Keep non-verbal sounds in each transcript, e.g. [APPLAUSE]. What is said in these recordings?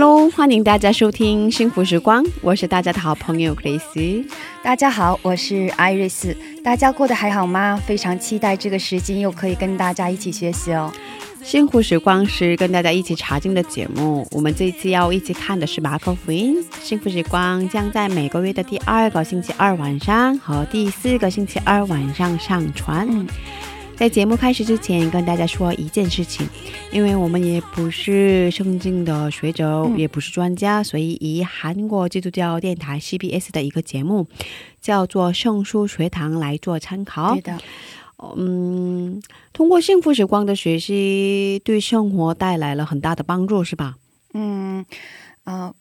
Hello，欢迎大家收听《幸福时光》，我是大家的好朋友 Grace。大家好，我是艾瑞斯，大家过得还好吗？非常期待这个时间又可以跟大家一起学习哦。幸福时光是跟大家一起查经的节目，我们这一次要一起看的是马可福音。幸福时光将在每个月的第二个星期二晚上和第四个星期二晚上上传。嗯在节目开始之前，跟大家说一件事情，因为我们也不是圣经的学者，嗯也不是专家，所以以韩国基督教电台 CBS 的一个节目叫做《圣书学堂》来做参考对。的，嗯，通过幸福时光的学习，对生活带来了很大的帮助，是吧？嗯，呃，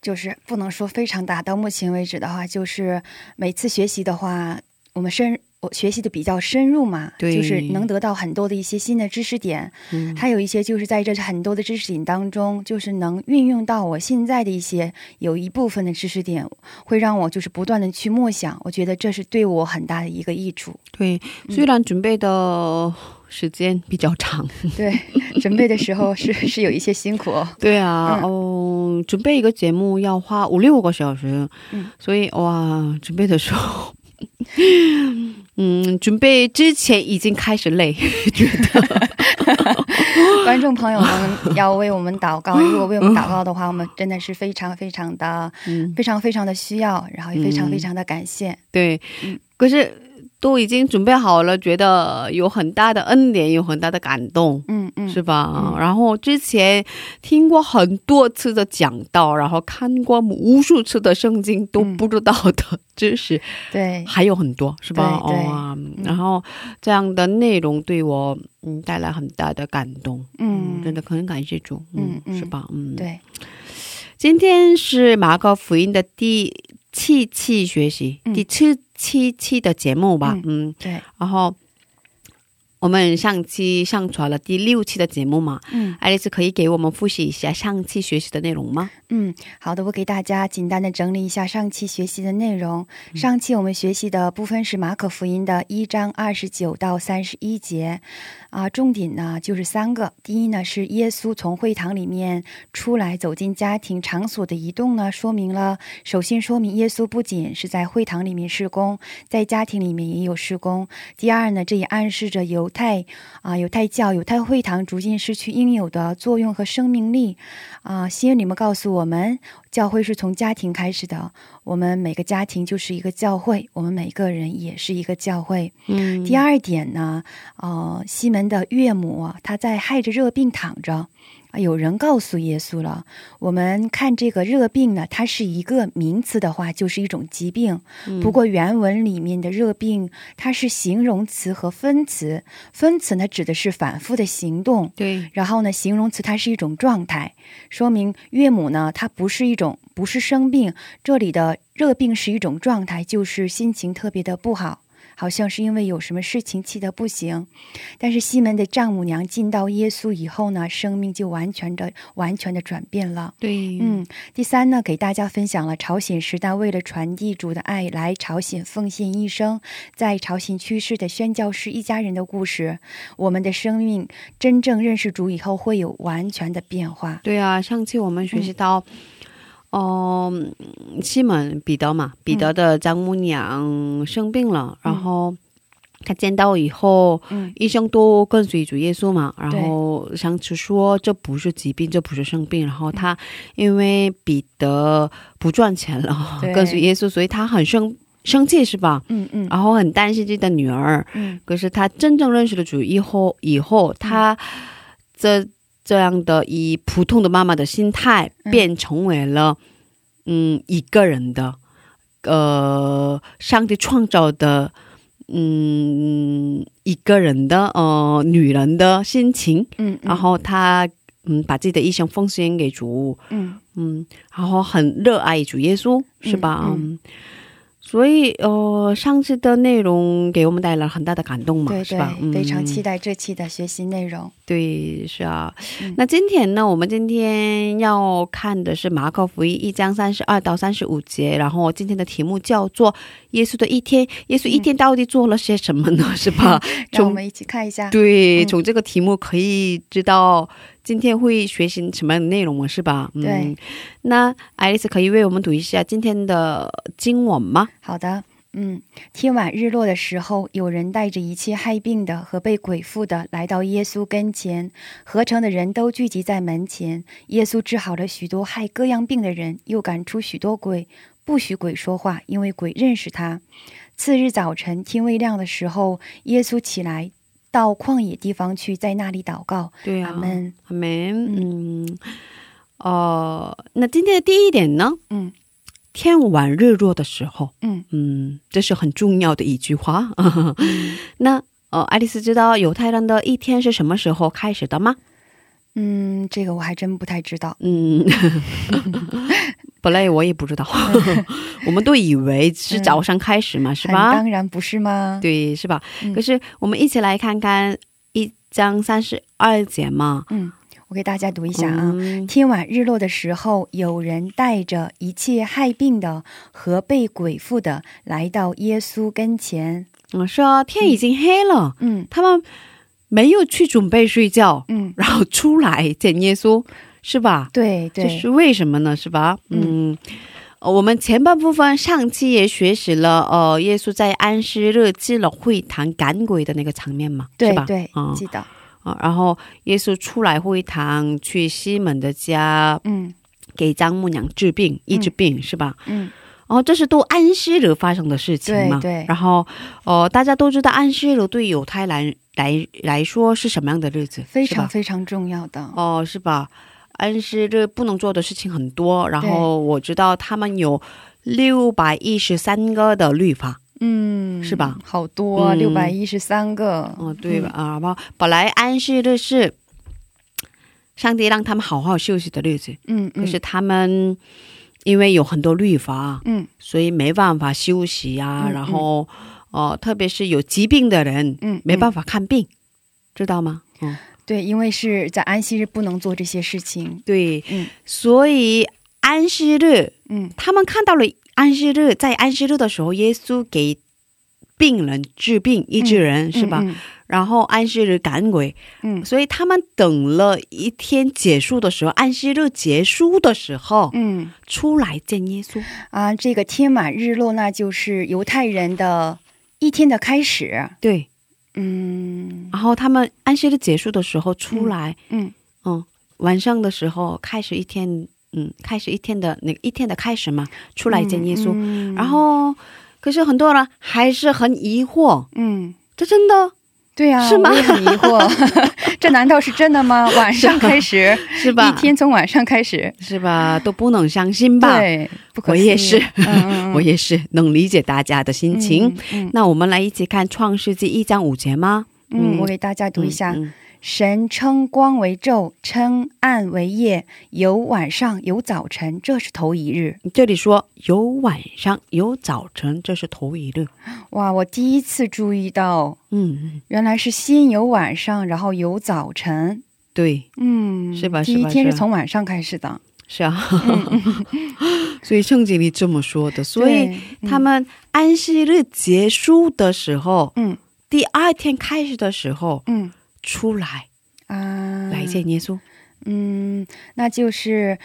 就是不能说非常大，到目前为止的话，就是每次学习的话，我们深我学习的比较深入嘛，对就是能得到很多的一些新的知识点，嗯，还有一些就是在这很多的知识点当中，就是能运用到我现在的一些有一部分的知识点，会让我就是不断的去默想，我觉得这是对我很大的一个益处。对，虽然准备的时间比较长，[LAUGHS] 对，准备的时候是是有一些辛苦哦。对啊，嗯哦，准备一个节目要花五六个小时，嗯所以哇，准备的时候。嗯，准备之前已经开始累，[LAUGHS] 觉得。[LAUGHS] 观众朋友们要为我们祷告，如果为我们祷告的话，我们真的是非常非常的、嗯，非常非常的需要，然后也非常嗯非常的感谢。对。嗯，可是都已经准备好了，觉得有很大的恩典，有很大的感动。嗯嗯，是吧？嗯然后之前听过很多次的讲道，然后看过无数次的圣经，都嗯不知道的知识、[LAUGHS] 对，还有很多，是吧？对对哦啊然后这样的内容对我嗯带来很大的感动，嗯，真的很感谢主，嗯，嗯嗯是吧？嗯，。对，今天是马可福音的第七期学习，嗯。第七七期的节目吧，嗯。对，然后我们上期上传了第六期的节目嘛，嗯爱丽丝可以给我们复习一下上期学习的内容吗？嗯，好的，我给大家简单的整理一下上期学习的内容。上期我们学习的部分是马可福音的一章二十九到三十一节，啊，重点呢就是三个。第一呢是耶稣从会堂里面出来走进家庭场所的移动呢，说明了首先说明耶稣不仅是在会堂里面施工，在家庭里面也有施工。第二呢，这也暗示着犹太啊犹太教犹太会堂逐渐失去应有的作用和生命力。啊，希望你们告诉我们，教会是从家庭开始的。我们每个家庭就是一个教会，我们每个人也是一个教会。嗯第二点呢，呃，西门的岳母啊，她在害着热病躺着。啊有人告诉耶稣了，我们看这个热病呢，它是一个名词的话，就是一种疾病。不过原文里面的热病，它是形容词和分词。分词呢，指的是反复的行动，对，然后呢，形容词它是一种状态，说明岳母呢，她不是一种不是生病，这里的热病是一种状态，就是心情特别的不好，好像是因为有什么事情气得不行。但是西门的丈母娘进到耶稣以后呢，生命就完全的完全的转变了。对，嗯，第三呢，给大家分享了朝鲜时代为了传递主的爱来朝鲜奉献一生，在朝鲜去世的宣教士一家人的故事。我们的生命真正认识主以后，会有完全的变化。对啊，上期我们学习到，哦、西门彼得嘛，彼得的丈母娘生病了，然后他见到以后，嗯。医生都跟随主耶稣嘛，然后上次说这不是疾病，这不是生病，然后他因为彼得不赚钱了，对。跟随耶稣，所以他很生生气是吧？嗯嗯。然后很担心自己的女儿。嗯。可是他真正认识了主以后，以后他这这样的以普通的妈妈的心态，嗯。变成为了嗯一个人的呃上帝创造的嗯一个人的呃女人的心情，嗯，然后她嗯把自己的一生奉献给主，嗯。嗯，然后很热爱主耶稣，是吧？嗯。嗯所以，呃，上次的内容给我们带来了很大的感动嘛，对是吧？对，非常期待。这期的学习内容。对，是啊。嗯那今天呢，我们今天要看的是马可福音一章三十二到三十五节，然后今天的题目叫做“耶稣的一天”。耶稣一天到底做了些什么呢？[LAUGHS] 是吧？从让我们一起看一下。对，嗯从这个题目可以知道今天会学习什么样的内容嘛，是吧？嗯对。那爱丽丝可以为我们读一下今天的经文吗？好的，嗯，天晚日落的时候，有人带着一切害病的和被鬼附的来到耶稣跟前，合成的人都聚集在门前。耶稣治好了许多害各样病的人，又赶出许多鬼，不许鬼说话，因为鬼认识他。次日早晨天未亮的时候，耶稣起来到旷野地方去，在那里祷告。对啊，阿门。阿门。嗯，呃，那今天的第一点呢？嗯天晚日落的时候，嗯嗯，这是很重要的一句话。[LAUGHS] 那呃，爱丽丝知道犹太人的一天是什么时候开始的吗？嗯，这个我还真不太知道。嗯，[LAUGHS] 本来我也不知道 [LAUGHS] [LAUGHS] 我们都以为是早上开始嘛，是吧？当然不是吗？对，是吧？嗯可是我们一起来看看一章三十二节嘛。嗯，我给大家读一下啊。嗯天晚日落的时候，有人带着一切害病的和被鬼附的来到耶稣跟前。嗯，是啊，天已经黑了，嗯他们没有去准备睡觉，嗯，然后出来见耶稣，是吧？对对，这是为什么呢？是吧？嗯。呃我们前半部分上期也学习了，呃，耶稣在安息日进了会堂赶鬼的那个场面嘛，是吧？对对，嗯记得。啊，然后耶稣出来会堂，去西门的家嗯给张牧娘治病、医治病，是吧？嗯然后这是都安息日发生的事情嘛？对对然后，呃，大家都知道安息日对犹太来来来说是什么样的日子？非常非常重要的。哦，是吧？安息这不能做的事情很多，然后我知道他们有六百一十三个的律法，嗯，是吧？好多，嗯六百一十三个。哦，对吧？啊，然后本来安息日是上帝让他们好好休息的日子，嗯？可是他们因为有很多律法，嗯所以没办法休息啊。嗯然后，哦、特别是有疾病的人，嗯，没办法。法看病，知道吗？嗯，对，因为是在安息日不能做这些事情。对，嗯所以安息日，嗯他们看到了安息日，在安息日的时候，耶稣给病人治病、医治人，是吧？嗯然后安息日赶鬼，嗯所以他们等了一天结束的时候，安息日结束的时候，嗯出来见耶稣。啊，这个天满日落，那就是犹太人的一天的开始。对，嗯。然后他们安息日结束的时候出来，嗯嗯。晚上的时候开始一天，嗯，开始一天的那个一天的开始嘛，出来见耶稣。嗯。然后，可是很多人还是很疑惑，嗯，这真的对呀、是吗我也很疑惑，[LAUGHS] [LAUGHS] 这难道是真的吗？晚上开始，是吧？一天从晚上开始，是吧？都不能相信吧？对，不可我也是，[LAUGHS] 我也是能理解大家的心情。嗯嗯那我们来一起看《创世纪》一章五节吗？嗯，嗯我给大家读一下。嗯神称光为昼，称暗为夜，有晚上，有早晨，这是头一日。嗯这里说有晚上，有早晨，这是头一日。哇，我第一次注意到，嗯，原来是先有晚上，然后有早晨。对，嗯，是吧第一天是从晚上开始的，是啊。嗯 [LAUGHS] 所以圣经里这么说的，所以他们安息日结束的时候，嗯第二天开始的时候嗯出来啊，来见耶稣。嗯，那就是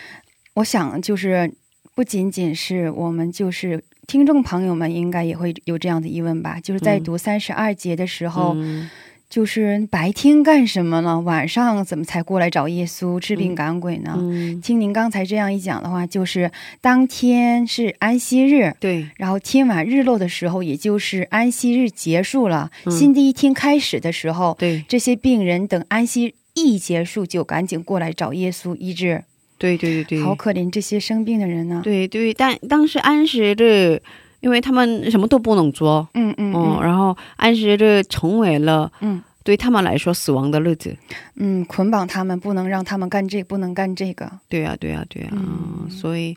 我想，就是不仅仅是我们，就是听众朋友们应该也会有这样的疑问吧？就是在嗯读三十二节的时候，嗯就是白天干什么呢？晚上怎么才过来找耶稣治病赶鬼呢？嗯，听您刚才这样一讲的话，就是当天是安息日，对，然后天晚日落的时候，也就是安息日结束了，嗯新的一天开始的时候，对，这些病人等安息一结束，就赶紧过来找耶稣医治。对，对，对，对，好可怜这些生病的人呢。对对，但当时安息日，因为他们什么都不能做，嗯嗯然后安息日成为了嗯对他们来说死亡的日子。嗯，捆绑他们，不能让他们干这个，不能干这个。对呀、对呀、对呀、嗯所以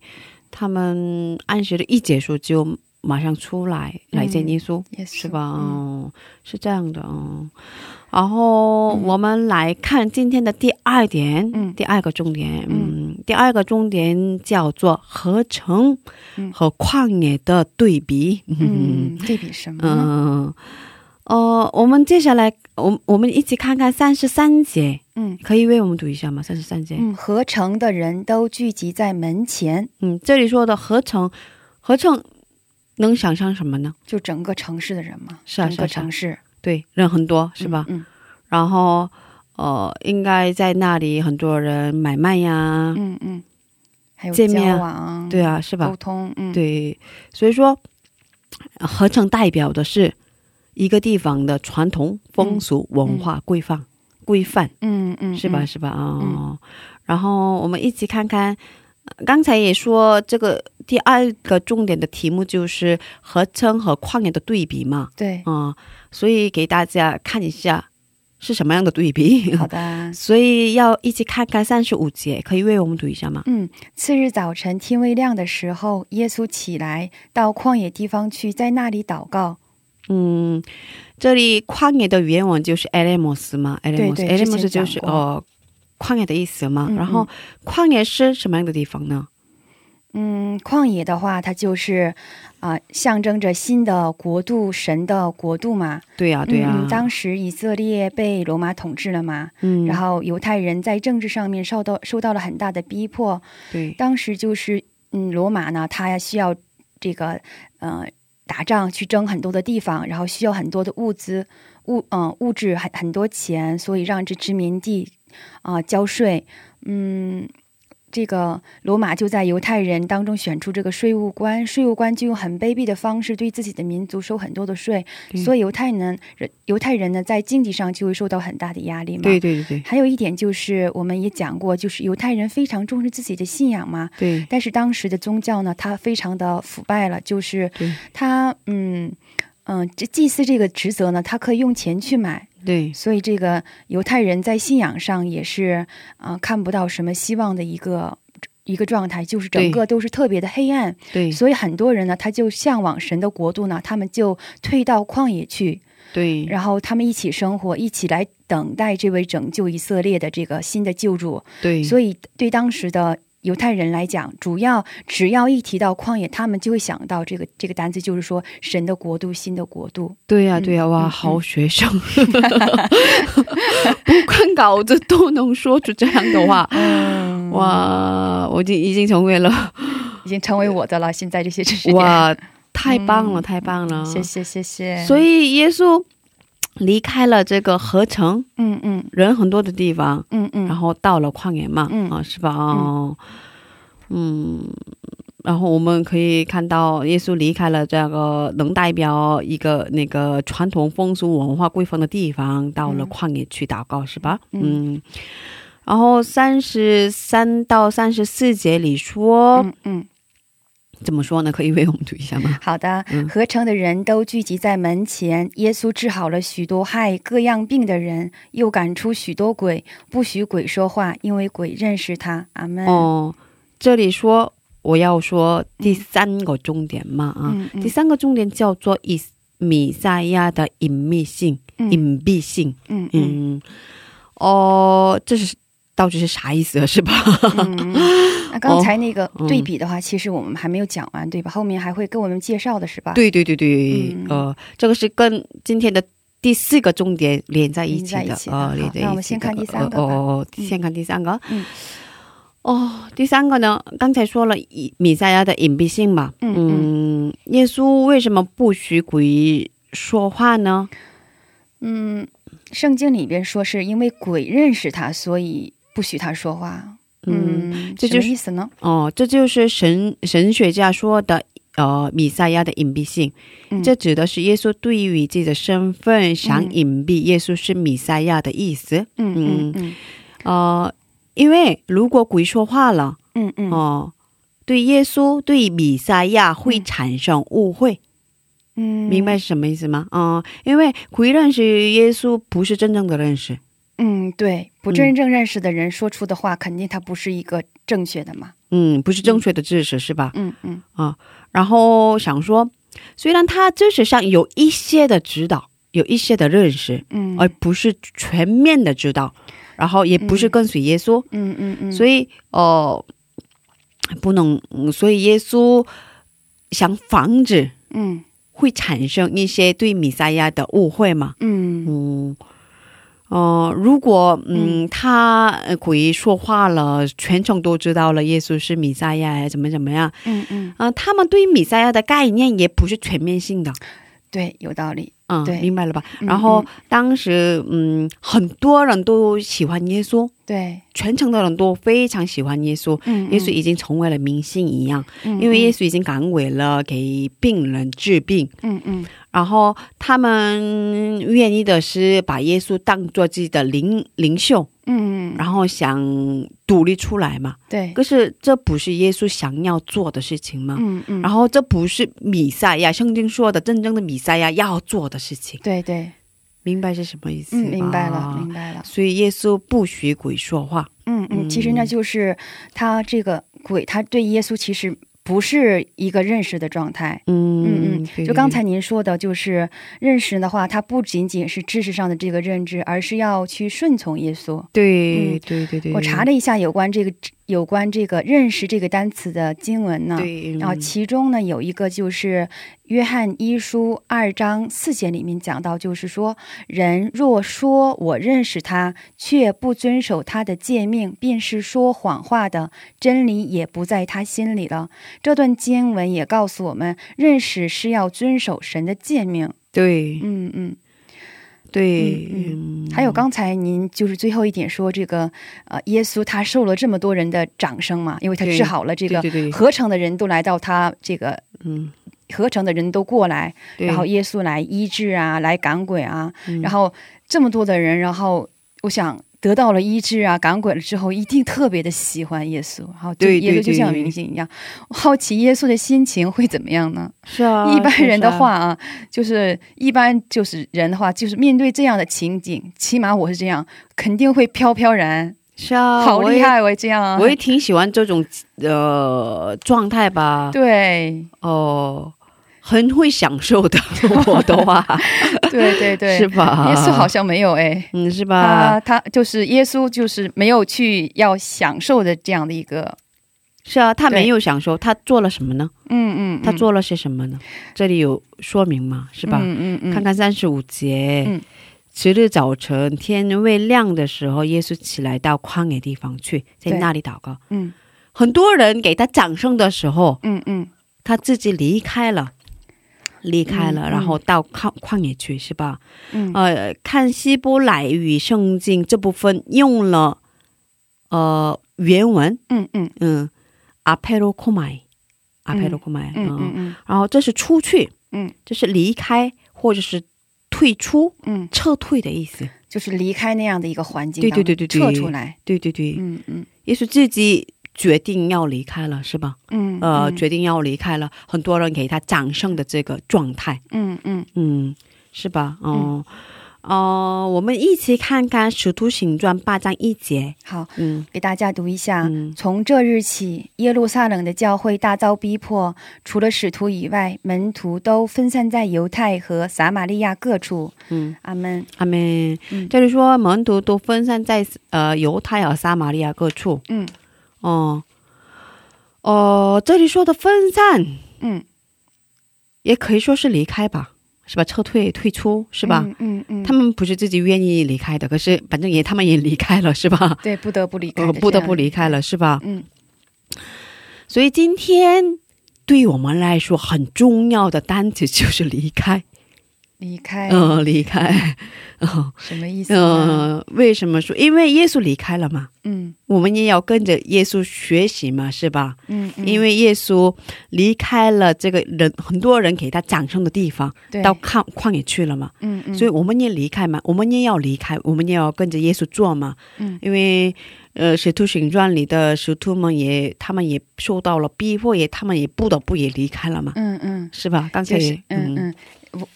他们安息日一结束就马上出来来见耶稣，是吧？嗯。嗯，是这样的，嗯。然后我们来看今天的第二点，嗯。第二个重点，嗯，第二个重点叫做合成嗯。和旷野的对比，嗯，[LAUGHS] 对比什么呢？嗯，呃，我们接下来，我我们一起看看三十三节，嗯。可以为我们读一下吗？三十三节，嗯，合成的人都聚集在门前，嗯，这里说的合成，合成能想象什么呢？就整个城市的人嘛，整个是啊是啊啊城市对，人很多是吧？嗯然后，呃，应该在那里很多人买卖呀，嗯嗯，还有见面对啊，是吧沟？通，嗯，，对，所以说，呃合成代表的是一个地方的传统风俗文化规范、规范。嗯嗯，是吧？嗯？是吧？哦，然后我们一起看看，呃刚才也说这个第二个重点的题目就是合成和旷野的对比嘛，对，啊、所以给大家看一下是什么样的对比。好的。[LAUGHS] 所以要一起看看三十五节，可以为我们读一下吗？嗯，次日早晨天微亮的时候，耶稣起来到旷野地方去，在那里祷告。嗯，这里旷野的原文就是 “elemos” 嘛，“elemos”，“elemos” 就是呃旷野的意思嘛。嗯然后旷野是什么样的地方呢？嗯，旷野的话，它就是啊、象征着新的国度，神的国度嘛。对呀、对呀、嗯，当时以色列被罗马统治了嘛，嗯，然后犹太人在政治上面受到受到了很大的逼迫。对当时就是，嗯，罗马呢，它需要这个呃打仗去争很多的地方，然后需要很多的物资物嗯、物质很很多钱，所以让这殖民地啊、交税。嗯，这个罗马就在犹太人当中选出这个税务官，税务官就用很卑鄙的方式对自己的民族收很多的税，所以犹太人人犹太人呢在经济上就会受到很大的压力嘛。对对对对还有一点就是，我们也讲过，就是犹太人非常重视自己的信仰嘛，对但是当时的宗教呢，它非常的腐败了，就是对它，嗯嗯，这祭司这个职责呢，他可以用钱去买，对。所以这个犹太人在信仰上也是，啊、看不到什么希望的一个一个状态，就是整个都是特别的黑暗，对。所以很多人呢，他就向往神的国度呢，他们就退到旷野去，对。然后他们一起生活，一起来等待这位拯救以色列的这个新的救主。对，所以对当时的犹太人来讲，主要只要一提到旷野，他们就会想到这个这个单词，就是说神的国度、新的国度。对呀、对呀、哇，嗯好学生，不看稿子都能说出这样的话，[LAUGHS] 嗯，哇，我已经已经成为了，[LAUGHS] 已经成为我的了。现在这些知识点，哇，太棒了，嗯太棒了，谢谢谢谢。所以耶稣离开了这个合成嗯嗯人很多的地方，嗯嗯，然后到了旷野嘛，嗯啊，是吧？哦，嗯。然后我们可以看到，耶稣离开了这个能代表一个那个传统风俗文化规范的地方，到了嗯旷野去祷告，是吧？嗯嗯。然后三十三到三十四节里说、嗯嗯，怎么说呢？可以为我们读一下吗？好的。嗯合成的人都聚集在门前，耶稣治好了许多害各样病的人，又赶出许多鬼，不许鬼说话，因为鬼认识他。阿门。哦，这里说我要说第三个重点嘛啊，嗯嗯第三个重点叫做以米赛亚的隐秘性、嗯隐蔽性。嗯嗯嗯，哦，这是到底是啥意思是吧？嗯，那 [LAUGHS] 刚才那个嗯对比的话，其实我们还没有讲完，对吧？后面还会跟我们介绍的是吧？，对对对对，嗯呃，这个是跟今天的。第四个重点连在一起的，连在一起的呃，好连在一起的。那我们先看第三个吧哦先看第三个。嗯哦，第三个呢，刚才说了以米赛亚的隐蔽性嘛，嗯嗯，耶稣为什么不许鬼说话呢？嗯，圣经里边说是因为鬼认识他，所以不许他说话。嗯，嗯，这就是意思呢？哦，这就是神神学家说的。呃，米赛亚的隐蔽性，嗯这指的是耶稣对于自己的身份想隐蔽耶稣是米赛亚的意思。嗯嗯嗯呃，因为如果鬼说话了，嗯嗯哦、对耶稣、对米赛亚会产生误会，嗯，明白是什么意思吗？嗯、因为鬼认识耶稣不是真正的认识，嗯，对，不真正认识的人说出的话，肯定他不是一个正确的嘛。嗯，不是正确的知识，是吧？嗯嗯。啊然后想说，虽然他知识上有一些的指导，有一些的认识，嗯，而不是全面的知道，然后也不是跟随耶稣，嗯嗯嗯，所以呃，不能，嗯所以耶稣想防止嗯。会产生一些对米赛亚的误会嘛。嗯。嗯，呃，如果嗯他呃鬼说话了，全程都知道了耶稣是弥赛亚，怎么怎么样，嗯嗯，啊、他们对于弥赛亚的概念也不是全面性的，对，有道理。嗯，对。明白了吧？嗯然后嗯。当时嗯，很多人都喜欢耶稣，对，全城的人都非常喜欢耶稣。嗯，耶稣已经成为了明星一样，嗯，因为耶稣已经赶鬼了，给病人治病，嗯嗯。然后他们愿意的是把耶稣当做自己的领领袖，嗯，然后想独立出来嘛。对，可是这不是耶稣想要做的事情吗？嗯嗯，然后这不是米赛亚，圣经说的真正的米赛亚要做的事情，对对，明白是什么意思？嗯，明白了，明。白了。所以耶稣不许鬼说话。嗯嗯，嗯其实那，就是他这个鬼，他对耶稣其实不是一个认识的状态。嗯嗯嗯，就刚才您说的，就是认识的话，它不仅仅是知识上的这个认知，而是要去顺从耶稣。对嗯对对对，我查了一下有关这个有关这个认识这个单词的经文呢，对，然后其中呢有一个就是约翰一书二章四节里面讲到，就是说人若说我认识他，却不遵守他的诫命，便是说谎话的，真理也不在他心里了。这段经文也告诉我们，认识是要遵守神的诫命。对嗯嗯。对，嗯还有刚才您就是最后一点说这个，呃，耶稣他受了这么多人的掌声嘛，因为他治好了这个合成的人都来到他这个嗯，合成的人都过来，然后耶稣来医治啊，来赶鬼啊，嗯。然后这么多的人，然后我想得到了医治啊，赶鬼了之后，一定特别的喜欢耶稣，好，就对对耶稣就像明星一样。我好奇耶稣的心情会怎么样呢？是啊，一般人的话啊，就是一般就是人的话，就是面对这样的情景，起码我是这样，肯定会飘飘然，是啊，好厉害，我也这样啊，我也挺喜欢这种呃状态吧。对哦、很会享受的，[LAUGHS] 我的话对对对，是吧？耶稣好像没有哎。嗯，是吧他？他就是耶稣，就是没有去要享受的这样的一个，是啊，他没有享受，他做了什么呢？嗯嗯，他做了些什么呢？这里有说明吗？是吧？嗯嗯嗯，看看三十五节。嗯次日早晨，天未亮的时候，耶稣起来到旷野地方去，在那里祷告。嗯很多人给他掌声的时候，嗯嗯他自己离开了，离开了，然后到旷旷野去，是吧？嗯。呃，看希伯来语圣经这部分用了呃原文，嗯嗯。嗯，阿佩罗库麦，阿佩罗库麦，嗯嗯嗯。然后这是出去，嗯，这是离开或者是退出、嗯，撤退的意思。就是离开那样的一个环境对，对对对对。撤出来，对对对，嗯嗯。也许自己决定要离开了，是吧？嗯，呃，嗯决定要离开了，很多人给他掌声的这个状态，嗯嗯嗯，是吧？哦、哦、我们一起看看《使徒行传》八章一节，好，嗯给大家读一下。嗯从这日起，耶路撒冷的教会大遭逼迫，除了使徒以外，门徒都分散在犹太和撒玛利亚各处。嗯，阿门。阿门。嗯这里说门徒都分散在呃犹太和撒玛利亚各处，嗯哦、哦、这里说的分散嗯，也可以说是离开吧，是吧？撤退、退出，是吧？嗯嗯嗯，他们不是自己愿意离开的，可是反正也他们也离开了，是吧？对不得不离开呃，不得不离开了，是吧？嗯所以今天对于我们来说很重要的单词就是离开，离开，嗯、离开，[LAUGHS] 哦。什么意思嗯？呃，为什么说？因为耶稣离开了嘛，嗯。我们也要跟着耶稣学习嘛，是吧？嗯嗯，因为耶稣离开了这个人，很多人给他掌声的地方，对。到旷旷野去了嘛，嗯嗯，所以我们也离开嘛，我们也要离开，我们也要跟着耶稣做嘛。嗯。因为呃，《使徒行传》里的使徒们也，他们也受到了逼迫，也他们也不得不也离开了嘛，嗯嗯。是吧？刚才就是嗯。嗯，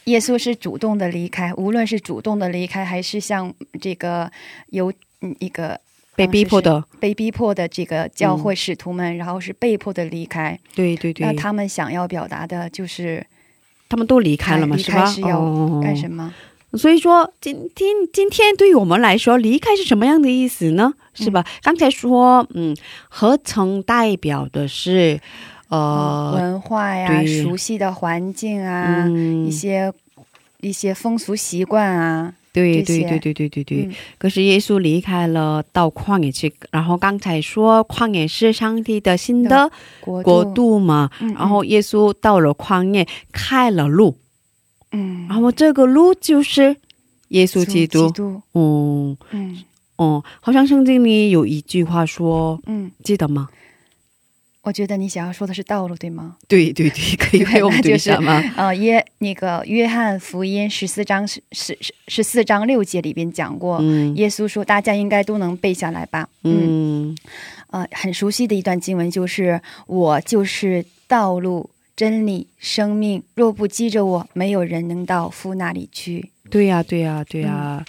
耶稣是主动的离开，无论是主动的离开，还是像这个有嗯一个被逼迫的，被逼迫的这个教会使徒们，然后是被迫的离开。对对对，那他们想要表达的就是他们都离开了嘛，离是吧？开是要哦干什么？所以说，今天今天对于我们来说，离开是什么样的意思呢？是吧？刚才说，嗯，合成代表的是，呃，文化呀，对。熟悉的环境啊，嗯。一，些一些风俗习惯啊。对对对对对对对。嗯。可是耶稣离开了，到旷野去，然后刚才说旷野是上帝的新的国国度嘛，嗯，然后耶稣到了旷野开了路，嗯，然后这个路就是耶稣基督。基。督，嗯嗯。嗯，好像圣经里有一句话说，嗯，记得吗？我觉得你想要说的是道路，对吗？对对对，可以为我们读一下吗？呃，约那个约翰福音十四章十十十十四章六节里边讲过，嗯耶稣说，大家应该都能背下来吧？嗯，嗯呃，很熟悉的一段经文就是“我就是道路、真理、生命，若不记着我，没有人能到父那里去。对呀、对呀、对呀、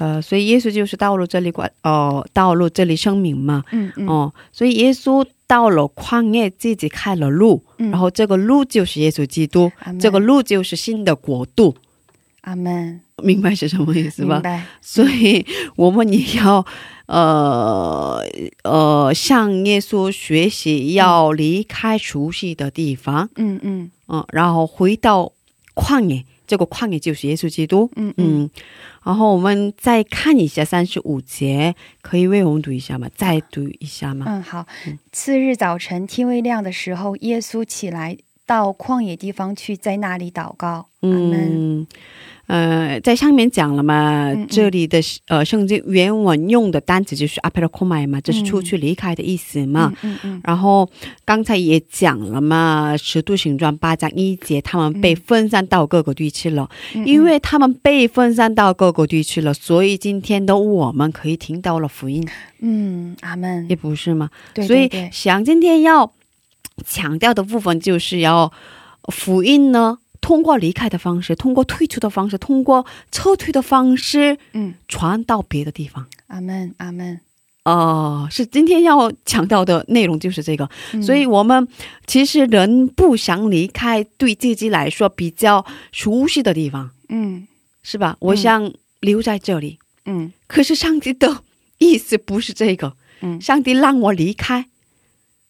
呃，所以耶稣就是道路这里管哦，道路这里声明嘛，”嗯嗯，哦，所以耶稣到了旷野自己开了路，嗯。然后这个路就是耶稣基督，这个路就是新的国度，阿门，明白是什么意思吧？所以我们也要呃呃向耶稣学习，要离开熟悉的地方，嗯嗯。嗯，然后回到旷野，这个旷野就是耶稣基督，嗯嗯，嗯，然后我们再看一下三十五节，可以为我们读一下吗？再读一下吗？嗯，好嗯。次日早晨天未亮的时候，耶稣起来到旷野地方去，在那里祷告。嗯，呃，在上面讲了嘛，嗯嗯这里的呃圣经原文用的单词就是 a p e r k o m a 嘛，这是出去离开的意思嘛。嗯嗯然后刚才也讲了嘛，《使徒行传》八章一节，他们被分散到各个地区了。嗯，因为他们被分散到各个地区了，所以今天的我们可以听到了福音，嗯，阿门也。不是吗？对所以对对，想今天要强调的部分就是要福音呢，通过离开的方式，通过退出的方式，通过撤退的方式嗯，传到别的地方。阿门阿门。哦、是今天要强调的内容就是这个，嗯。所以我们其实人不想离开对自己来说比较熟悉的地方，嗯。是吧？我想留在这里，嗯。可是上帝的意思不是这个，嗯。上帝让我离开，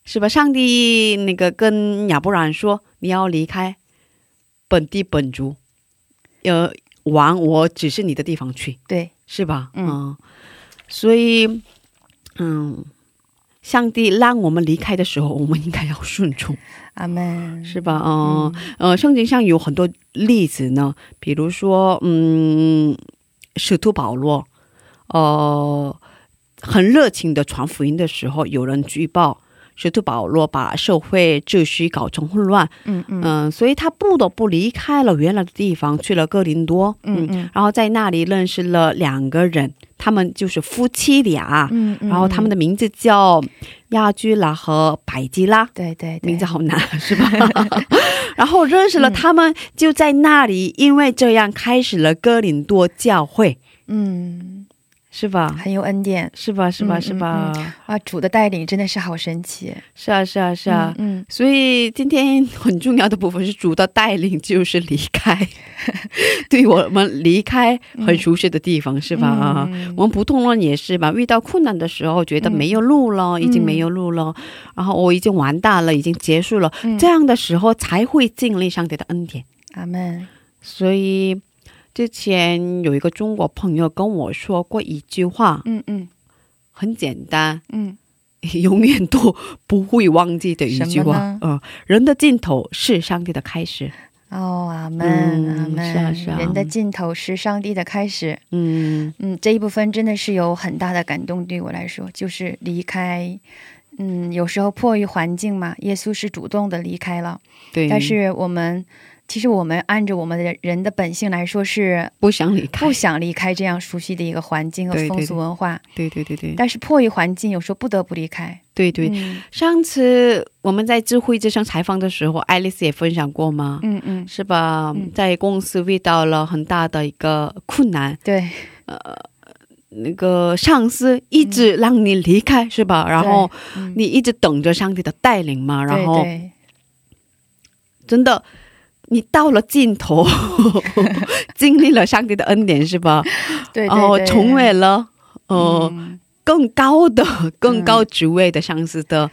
是吧？上帝那个跟亚伯兰说，你要离开本地本族，呃，往我指示你的地方去，对，是吧？嗯所以，嗯，上帝让我们离开的时候，我们应该要顺从，阿门。是吧？嗯、呃，圣经上有很多例子呢，比如说，嗯，使徒保罗，呃，很热情的传福音的时候，有人举报。使徒保罗把社会秩序搞成混乱，嗯嗯。嗯、所以他不得不离开了原来的地方，去了哥林多，嗯嗯然后在那里认识了两个人，他们就是夫妻俩，嗯，然后他们的名字叫亚居拉和百基拉，对对对。名字好难是吧？[LAUGHS] 然后认识了他们，就在那里，因为这样开始了哥林多教会，嗯，是吧？很有恩典是吧？是吧？嗯是吧？啊！主的带领真的是好神奇。是啊，是啊，是啊。嗯所以今天很重要的部分是主的带领，就是离开，[LAUGHS] 对我们离开很熟悉的地方，是吧？啊、嗯我们普通人也是吧，遇到困难的时候，觉得没有路了，已经没有路了，然后我已经完蛋了，已经结束了，嗯这样的时候才会经历上帝的恩典。阿门。所以之前有一个中国朋友跟我说过一句话，嗯嗯很简单，嗯 [LAUGHS] 永远都不会忘记的一句话嗯，呃，人的尽头是上帝的开始。哦，阿门，嗯阿门。是啊是啊人的尽头是上帝的开始。嗯嗯，这一部分真的是有很大的感动，对我来说，就是离开。嗯，有时候迫于环境嘛，耶稣是主动的离开了，对，但是我们其实我们按着我们的人的本性来说是不想离开不，想离开这样熟悉的一个环境和风俗文化，对对对对但是迫于环境，有时候不得不离开。对对。嗯上次我们在智慧之声采访的时候，爱丽丝也分享过吗？嗯嗯，是吧？嗯在公司遇到了很大的一个困难，对，呃那个上司一直让你离开，是吧？然后嗯你一直等着上帝的带领嘛，然后真的。你到了尽头，[LAUGHS] 经历了上帝的恩典，是吧？对对然后对。成为了呃、嗯。更高的、更高职位的上司的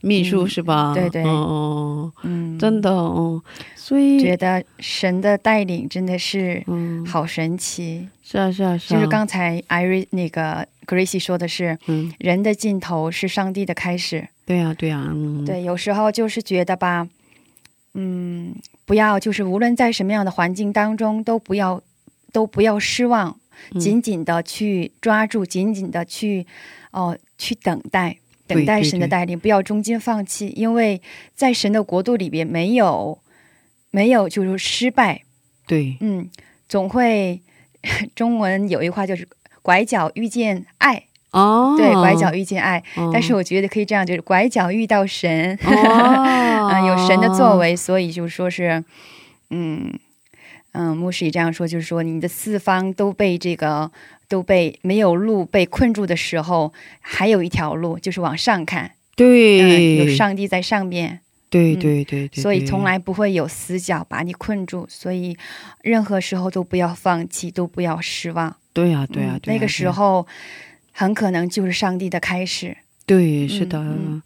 秘书，嗯。是吧？对对。嗯，嗯，真的，哦，所以觉得神的带领真的是嗯，好神奇。是啊，是啊，是啊，就是刚才艾瑞那个 Gracie 说的是，嗯，人的尽头是上帝的开始。对呀、对呀、嗯，对，有时候就是觉得吧，嗯，不要就是无论在什么样的环境当中，都不要都不要失望，嗯。紧紧的去抓住，紧紧的去哦、去等待。等待神的带领，不要中间放弃，因为在神的国度里边没有没有就是失败，对，嗯，总会 [LAUGHS] 中文有一句话就是拐角遇见爱，哦，对，拐角遇见爱。哦，但是我觉得可以这样，就是拐角遇到神，哦，[LAUGHS] 嗯，有神的作为，所以就说是，嗯嗯，牧师也这样说，就是说你的四方都被这个都被没有路被困住的时候，还有一条路，就是往上看，对，嗯，有上帝在上面，对嗯对对对，所以从来不会有死角把你困住，所以任何时候都不要放弃，都不要失望。对呀、对呀、嗯对呀、那个时候很可能就是上帝的开始。对，是的。嗯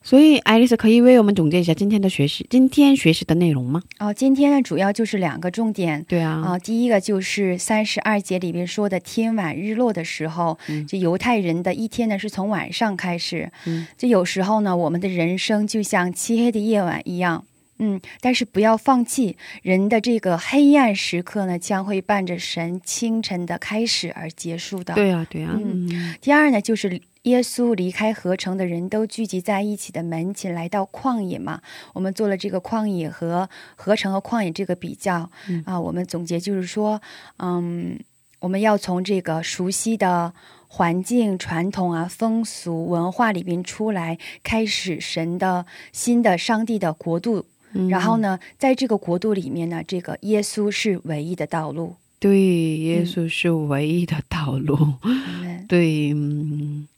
所以，爱丽丝可以为我们总结一下今天的学习，今天学习的内容吗？哦，今天呢主要就是两个重点。对啊，啊、第一个就是三十二节里边说的天晚日落的时候，嗯就犹太人的一天呢是从晚上开始。嗯，就有时候呢，我们的人生就像漆黑的夜晚一样。嗯，但是不要放弃，人的这个黑暗时刻呢，将会伴着神清晨的开始而结束的。对啊，对啊，嗯嗯第二呢，就是耶稣离开合成的人都聚集在一起的门前，来到旷野嘛。我们做了这个旷野和合成和旷野这个比较、嗯啊，我们总结就是说，嗯，我们要从这个熟悉的环境、传统啊、风俗、文化里边出来，开始神的新的上帝的国度。嗯然后呢，在这个国度里面呢，这个耶稣是唯一的道路。对，耶稣是唯一的道路。嗯 [LAUGHS] 对，嗯，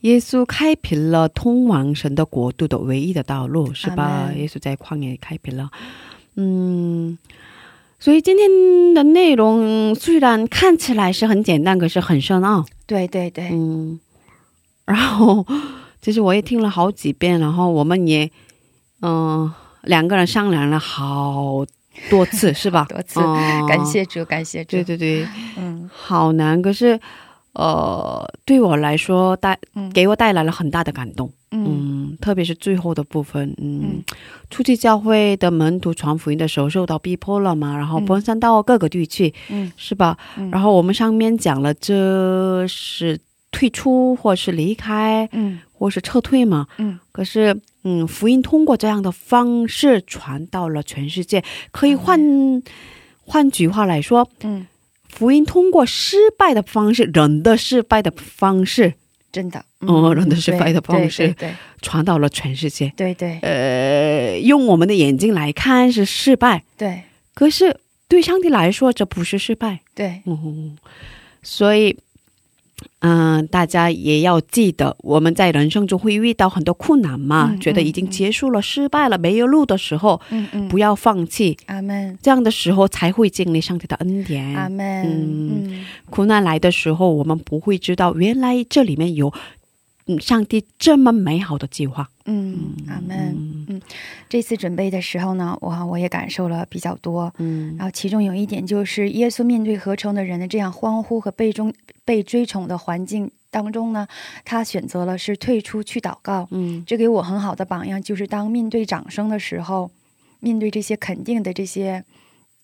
耶稣开辟了通往神的国度的唯一的道路，是吧？耶稣在旷野开辟了，嗯。所以今天的内容虽然看起来是很简单，可是很深奥。对对对，嗯，然后其实我也听了好几遍，然后我们也，嗯、两个人商量了好多次，是吧？多次嗯感谢主，感谢主。对对对，嗯好难，可是，呃，对我来说带嗯给我带来了很大的感动。嗯嗯，特别是最后的部分，嗯，嗯初期教会的门徒传福音的时候受到逼迫了嘛，然后嗯分散到各个地区，嗯是吧？嗯然后我们上面讲了，这是退出或是离开嗯或是撤退嘛。嗯可是，嗯，福音通过这样的方式传到了全世界，可以换、换句话来说，嗯，福音通过失败的方式，人的失败的方式真的，哦人的失败的方式对传到了全世界。对。对对呃，用我们的眼睛来看是失败，对。可是对上帝来说这不是失败。对，嗯，所以，嗯、大家也要记得，我们在人生中会遇到很多困难嘛，嗯觉得已经结束了、失败了、没有路的时候，嗯嗯，不要放弃，阿门这样的时候才会经历上帝的恩典。阿门，嗯嗯苦难来的时候，我们不会知道原来这里面有，嗯，上帝这么美好的计划。嗯，阿门。嗯这次准备的时候呢，我我也感受了比较多。嗯然后其中有一点就是，耶稣面对合成的人的这样欢呼和被中被追宠的环境当中呢，他选择了是退出去祷告。嗯这给我很好的榜样，就是当面对掌声的时候，面对这些肯定的这些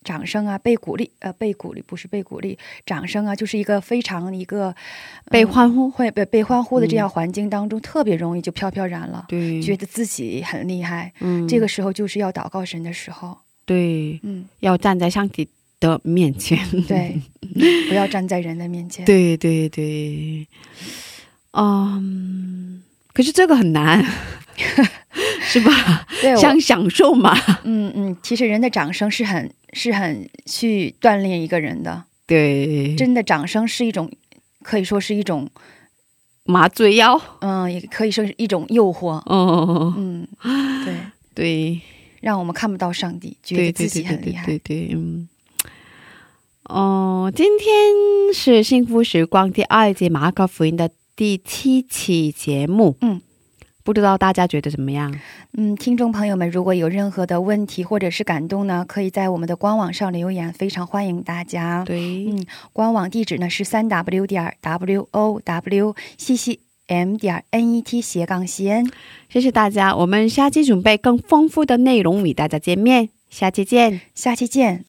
掌声啊，被鼓励，呃，被鼓励不是被鼓励，掌声啊，就是一个非常一个、呃被欢呼，会被被欢呼的这样环境当中，特别容易就飘飘然了，对，觉得自己很厉害。嗯，这个时候就是要祷告神的时候，对，嗯，要站在上帝的面前，[LAUGHS] 对，[LAUGHS] 不要站在人的面前。对对对，嗯，可是这个很难，[LAUGHS] 是吧？想享受嘛，嗯嗯，其实人的掌声是很是很去锻炼一个人的，对，真的掌声是一种，可以说是一种，麻醉药，嗯，也可以说是一种诱惑，哦，嗯，对，对，让我们看不到上帝，觉得自对对对对己很厉害。对对，嗯。哦，今天是幸福时光第二节马可福音的第七期节目。嗯，不知道大家觉得怎么样？嗯，听众朋友们，如果有任何的问题或者是感动呢，可以在我们的官网上留言，非常欢迎大家。对，嗯，官网地址呢是三 w 点 w o w c c m 点 n e t 斜杠 c n。谢谢大家，我们下期准备更丰富的内容与大家见面，下期见。下期见。